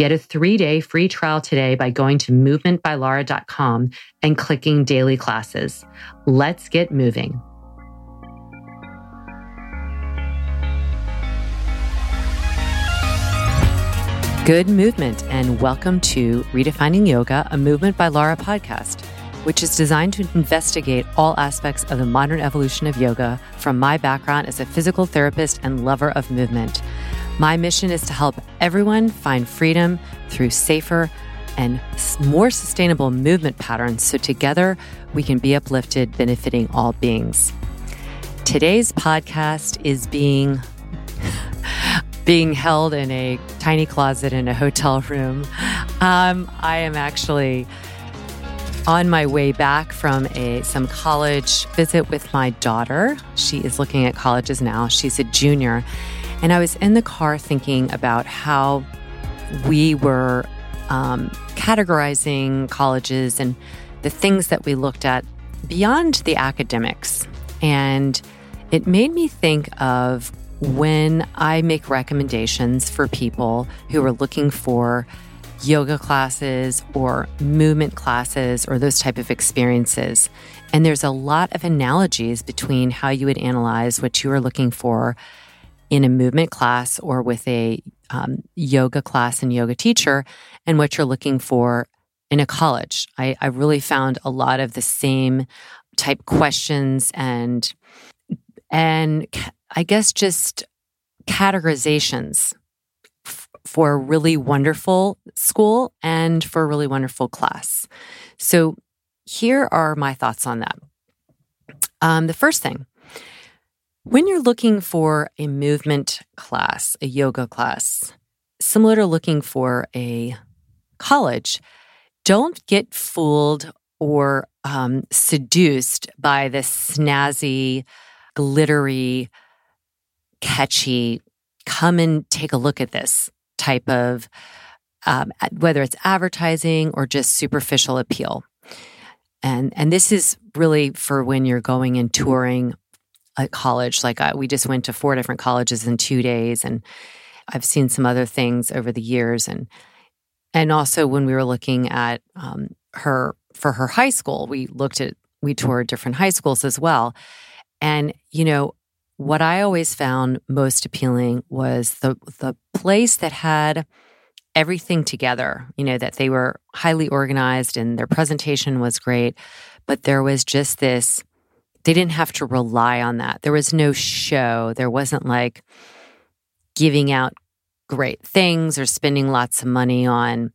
Get a three day free trial today by going to movementbylara.com and clicking daily classes. Let's get moving. Good movement, and welcome to Redefining Yoga, a Movement by Lara podcast, which is designed to investigate all aspects of the modern evolution of yoga from my background as a physical therapist and lover of movement. My mission is to help everyone find freedom through safer and more sustainable movement patterns so together we can be uplifted, benefiting all beings. Today's podcast is being being held in a tiny closet in a hotel room. Um, I am actually on my way back from a some college visit with my daughter. She is looking at colleges now. She's a junior. And I was in the car thinking about how we were um, categorizing colleges and the things that we looked at beyond the academics. And it made me think of when I make recommendations for people who are looking for yoga classes or movement classes or those type of experiences. And there's a lot of analogies between how you would analyze what you are looking for in a movement class or with a um, yoga class and yoga teacher and what you're looking for in a college. I, I really found a lot of the same type questions and and I guess just categorizations f- for a really wonderful school and for a really wonderful class. So here are my thoughts on that. Um, the first thing, when you're looking for a movement class, a yoga class, similar to looking for a college, don't get fooled or um, seduced by the snazzy, glittery, catchy, come and take a look at this type of, um, whether it's advertising or just superficial appeal. And, and this is really for when you're going and touring a college. Like I, we just went to four different colleges in two days, and I've seen some other things over the years. And and also when we were looking at um, her for her high school, we looked at we toured different high schools as well. And you know what I always found most appealing was the the place that had everything together. You know that they were highly organized and their presentation was great, but there was just this. They didn't have to rely on that. There was no show. There wasn't like giving out great things or spending lots of money on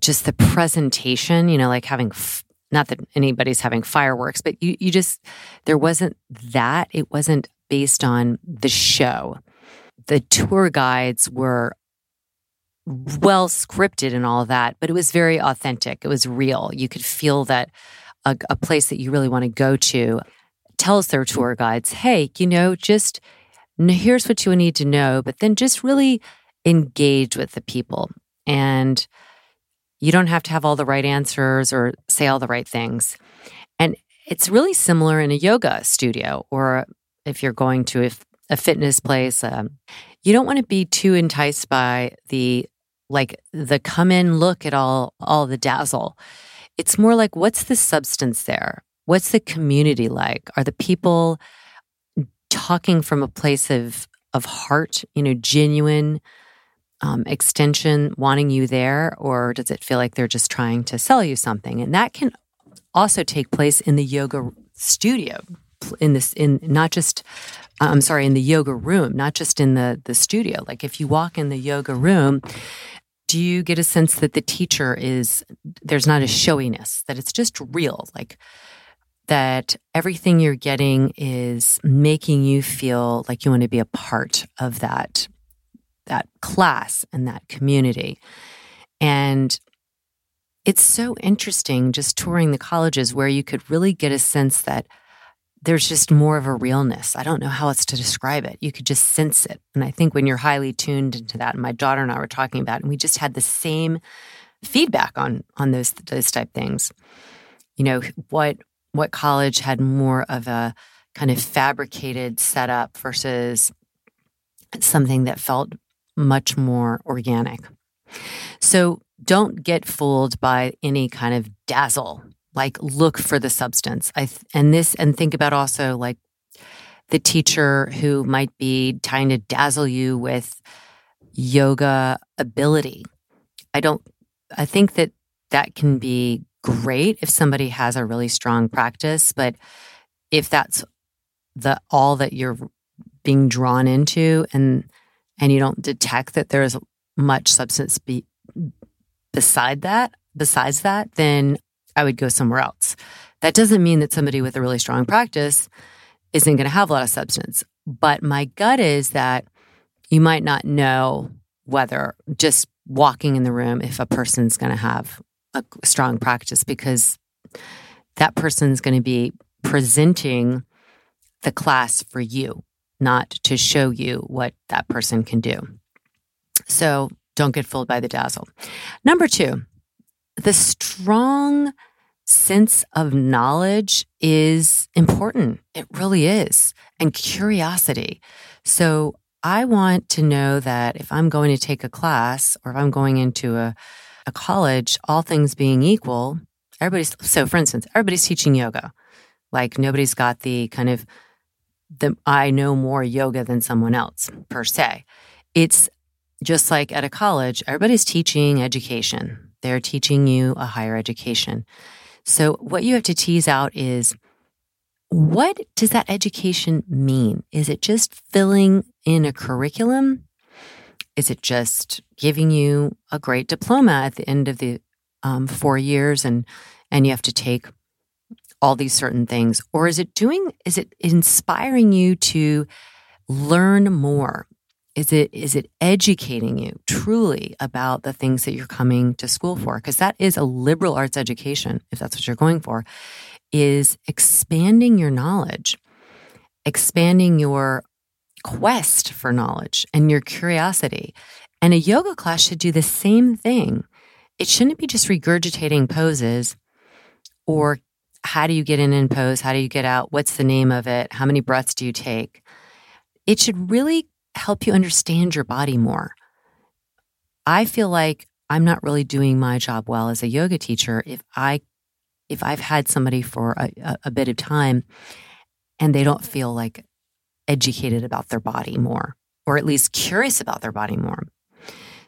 just the presentation, you know, like having, f- not that anybody's having fireworks, but you, you just, there wasn't that. It wasn't based on the show. The tour guides were well scripted and all that, but it was very authentic. It was real. You could feel that a, a place that you really want to go to tells their tour guides, hey, you know, just here's what you need to know, but then just really engage with the people. And You don't have to have all the right answers or say all the right things. And it's really similar in a yoga studio or if you're going to a, a fitness place. Um, you don't want to be too enticed by the like the come in look at all all the dazzle. It's more like what's the substance there? What's the community like? Are the people talking from a place of of heart, you know, genuine um, extension wanting you there, or does it feel like they're just trying to sell you something? And that can also take place in the yoga studio, in this, in not just, I'm sorry, in the yoga room, not just in the the studio. Like if you walk in the yoga room, do you get a sense that the teacher is there's not a showiness, that it's just real, like that everything you're getting is making you feel like you want to be a part of that that class and that community. And it's so interesting just touring the colleges where you could really get a sense that there's just more of a realness. I don't know how else to describe it. You could just sense it. And I think when you're highly tuned into that, and my daughter and I were talking about, it, and we just had the same feedback on on those those type things. You know, what what college had more of a kind of fabricated setup versus something that felt much more organic. So don't get fooled by any kind of dazzle. Like look for the substance. I th- and this and think about also like the teacher who might be trying to dazzle you with yoga ability. I don't I think that that can be great if somebody has a really strong practice, but if that's the all that you're being drawn into and and you don't detect that there's much substance be, beside that, besides that, then I would go somewhere else. That doesn't mean that somebody with a really strong practice isn't going to have a lot of substance. But my gut is that you might not know whether just walking in the room if a person's going to have a strong practice because that person's going to be presenting the class for you, not to show you what that person can do. So don't get fooled by the dazzle. Number two, the strong sense of knowledge is important. It really is. And curiosity. So I want to know that if I'm going to take a class or if I'm going into a a college, all things being equal, everybody's so for instance, everybody's teaching yoga. Like nobody's got the kind of the I know more yoga than someone else per se. It's just like at a college, everybody's teaching education. They're teaching you a higher education. So what you have to tease out is what does that education mean? Is it just filling in a curriculum? Is it just giving you a great diploma at the end of the um, four years and and you have to take all these certain things or is it doing is it inspiring you to learn more is it is it educating you truly about the things that you're coming to school for because that is a liberal arts education if that's what you're going for is expanding your knowledge expanding your quest for knowledge and your curiosity. And a yoga class should do the same thing. It shouldn't be just regurgitating poses or how do you get in and pose? How do you get out? What's the name of it? How many breaths do you take? It should really help you understand your body more. I feel like I'm not really doing my job well as a yoga teacher if I if I've had somebody for a, a bit of time and they don't feel like educated about their body more, or at least curious about their body more.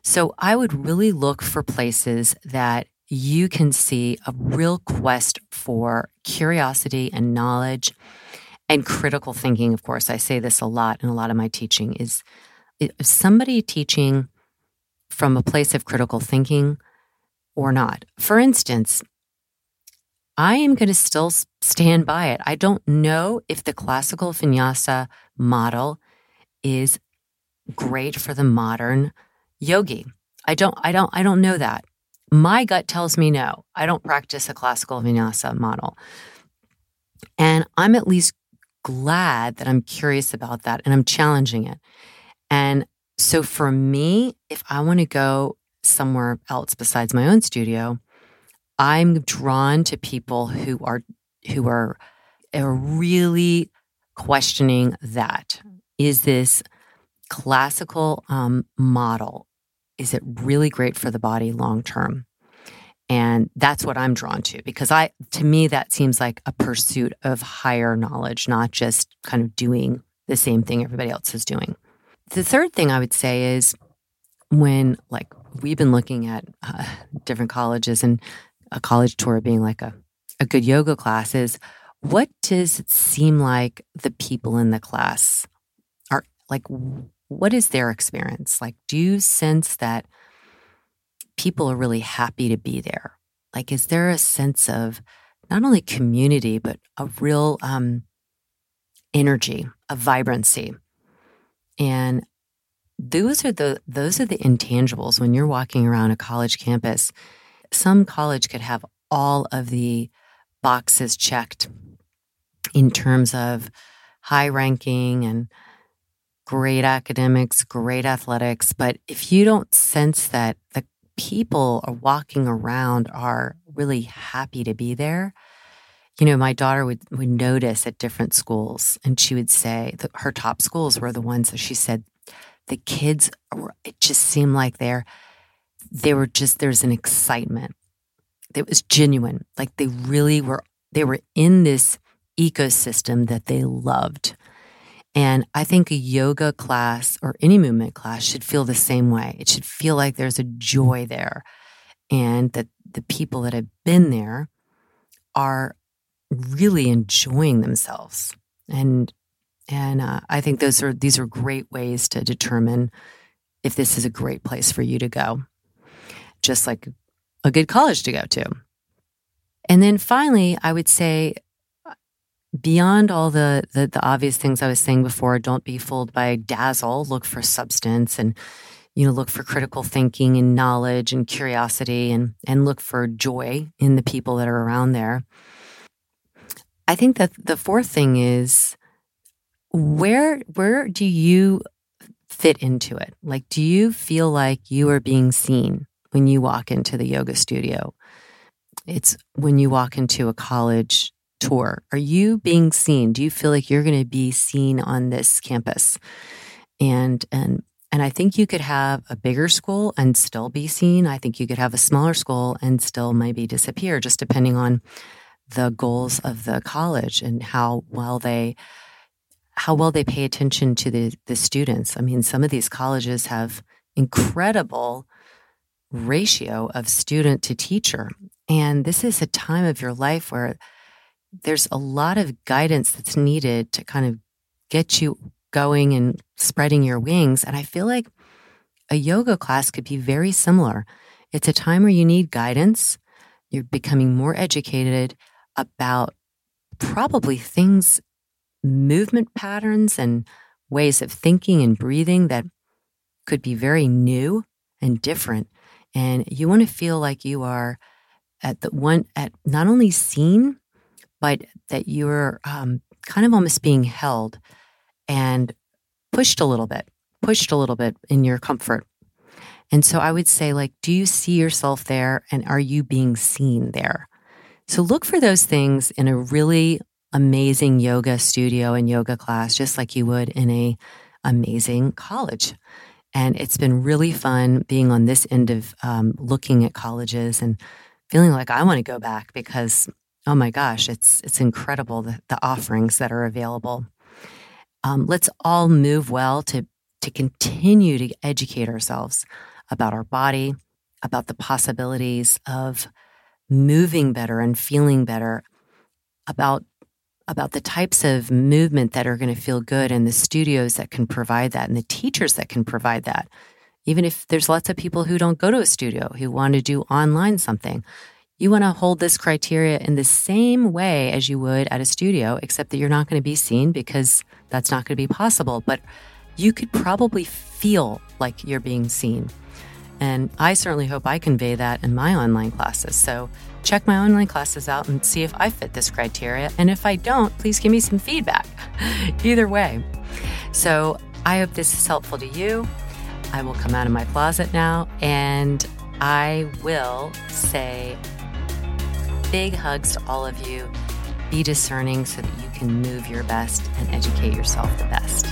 So I would really look for places that you can see a real quest for curiosity and knowledge and critical thinking. Of course, I say this a lot in a lot of my teaching is if somebody teaching from a place of critical thinking or not. For instance, I am going to still stand by it. I don't know if the classical vinyasa model is great for the modern yogi. I don't I don't I don't know that. My gut tells me no. I don't practice a classical vinyasa model. And I'm at least glad that I'm curious about that and I'm challenging it. And so for me, if I want to go somewhere else besides my own studio, I'm drawn to people who are who are are really questioning that. Is this classical um, model? Is it really great for the body long term? And that's what I'm drawn to because I, to me, that seems like a pursuit of higher knowledge, not just kind of doing the same thing everybody else is doing. The third thing I would say is when, like, we've been looking at uh, different colleges and a college tour being like a, a good yoga class is what does it seem like the people in the class are like? What is their experience? Like, do you sense that people are really happy to be there? Like, is there a sense of not only community, but a real um, energy, a vibrancy? And those are the those are the intangibles when you're walking around a college campus. Some college could have all of the boxes checked in terms of high ranking and great academics, great athletics. But if you don't sense that the people are walking around are really happy to be there, you know, my daughter would, would notice at different schools, and she would say that her top schools were the ones that she said the kids were, it just seemed like they're, they were just, there's an excitement that was genuine. Like they really were, they were in this ecosystem that they loved. And I think a yoga class or any movement class should feel the same way. It should feel like there's a joy there and that the people that have been there are really enjoying themselves. And and uh, I think those are these are great ways to determine if this is a great place for you to go. Just like a good college to go to. And then finally, I would say beyond all the, the, the obvious things I was saying before, don't be fooled by dazzle. Look for substance and you know look for critical thinking and knowledge and curiosity and and look for joy in the people that are around there. I think that the fourth thing is where where do you fit into it? Like do you feel like you are being seen when you walk into the yoga studio? It's when you walk into a college tour? Are you being seen? Do you feel like you're going to be seen on this campus? And and and I think you could have a bigger school and still be seen. I think you could have a smaller school and still maybe disappear, just depending on the goals of the college and how well they how well they pay attention to the the students. I mean, some of these colleges have incredible ratio of student to teacher. And this is a time of your life where there's a lot of guidance that's needed to kind of get you going and spreading your wings. And I feel like a yoga class could be very similar. It's a time where you need guidance. You're becoming more educated about probably things, movement patterns, and ways of thinking and breathing that could be very new and different. And you want to feel like you are at the one, at not only seen, but that you're um, kind of almost being held and pushed a little bit, pushed a little bit in your comfort. And so I would say, like, do you see yourself there and are you being seen there? So look for those things in a really amazing yoga studio and yoga class, just like you would in a amazing college. And it's been really fun being on this end of um, looking at colleges and feeling like I want to go back because oh my gosh, it's it's incredible the, the offerings that are available. Um, let's all move well to to continue to educate ourselves about our body, about the possibilities of moving better and feeling better, about about the types of movement that are going to feel good and the studios that can provide that and the teachers that can provide that. Even if there's lots of people who don't go to a studio who want to do online something, you want to hold this criteria in the same way as you would at a studio, except that you're not going to be seen because that's not going to be possible. But you could probably feel like you're being seen. And I certainly hope I convey that in my online classes. So check my online classes out and see if I fit this criteria. And if I don't, please give me some feedback. Either way. So I hope this is helpful to you. I will come out of my closet now and I will say big hugs to all of you. Be discerning so that you can move your best and educate yourself the best.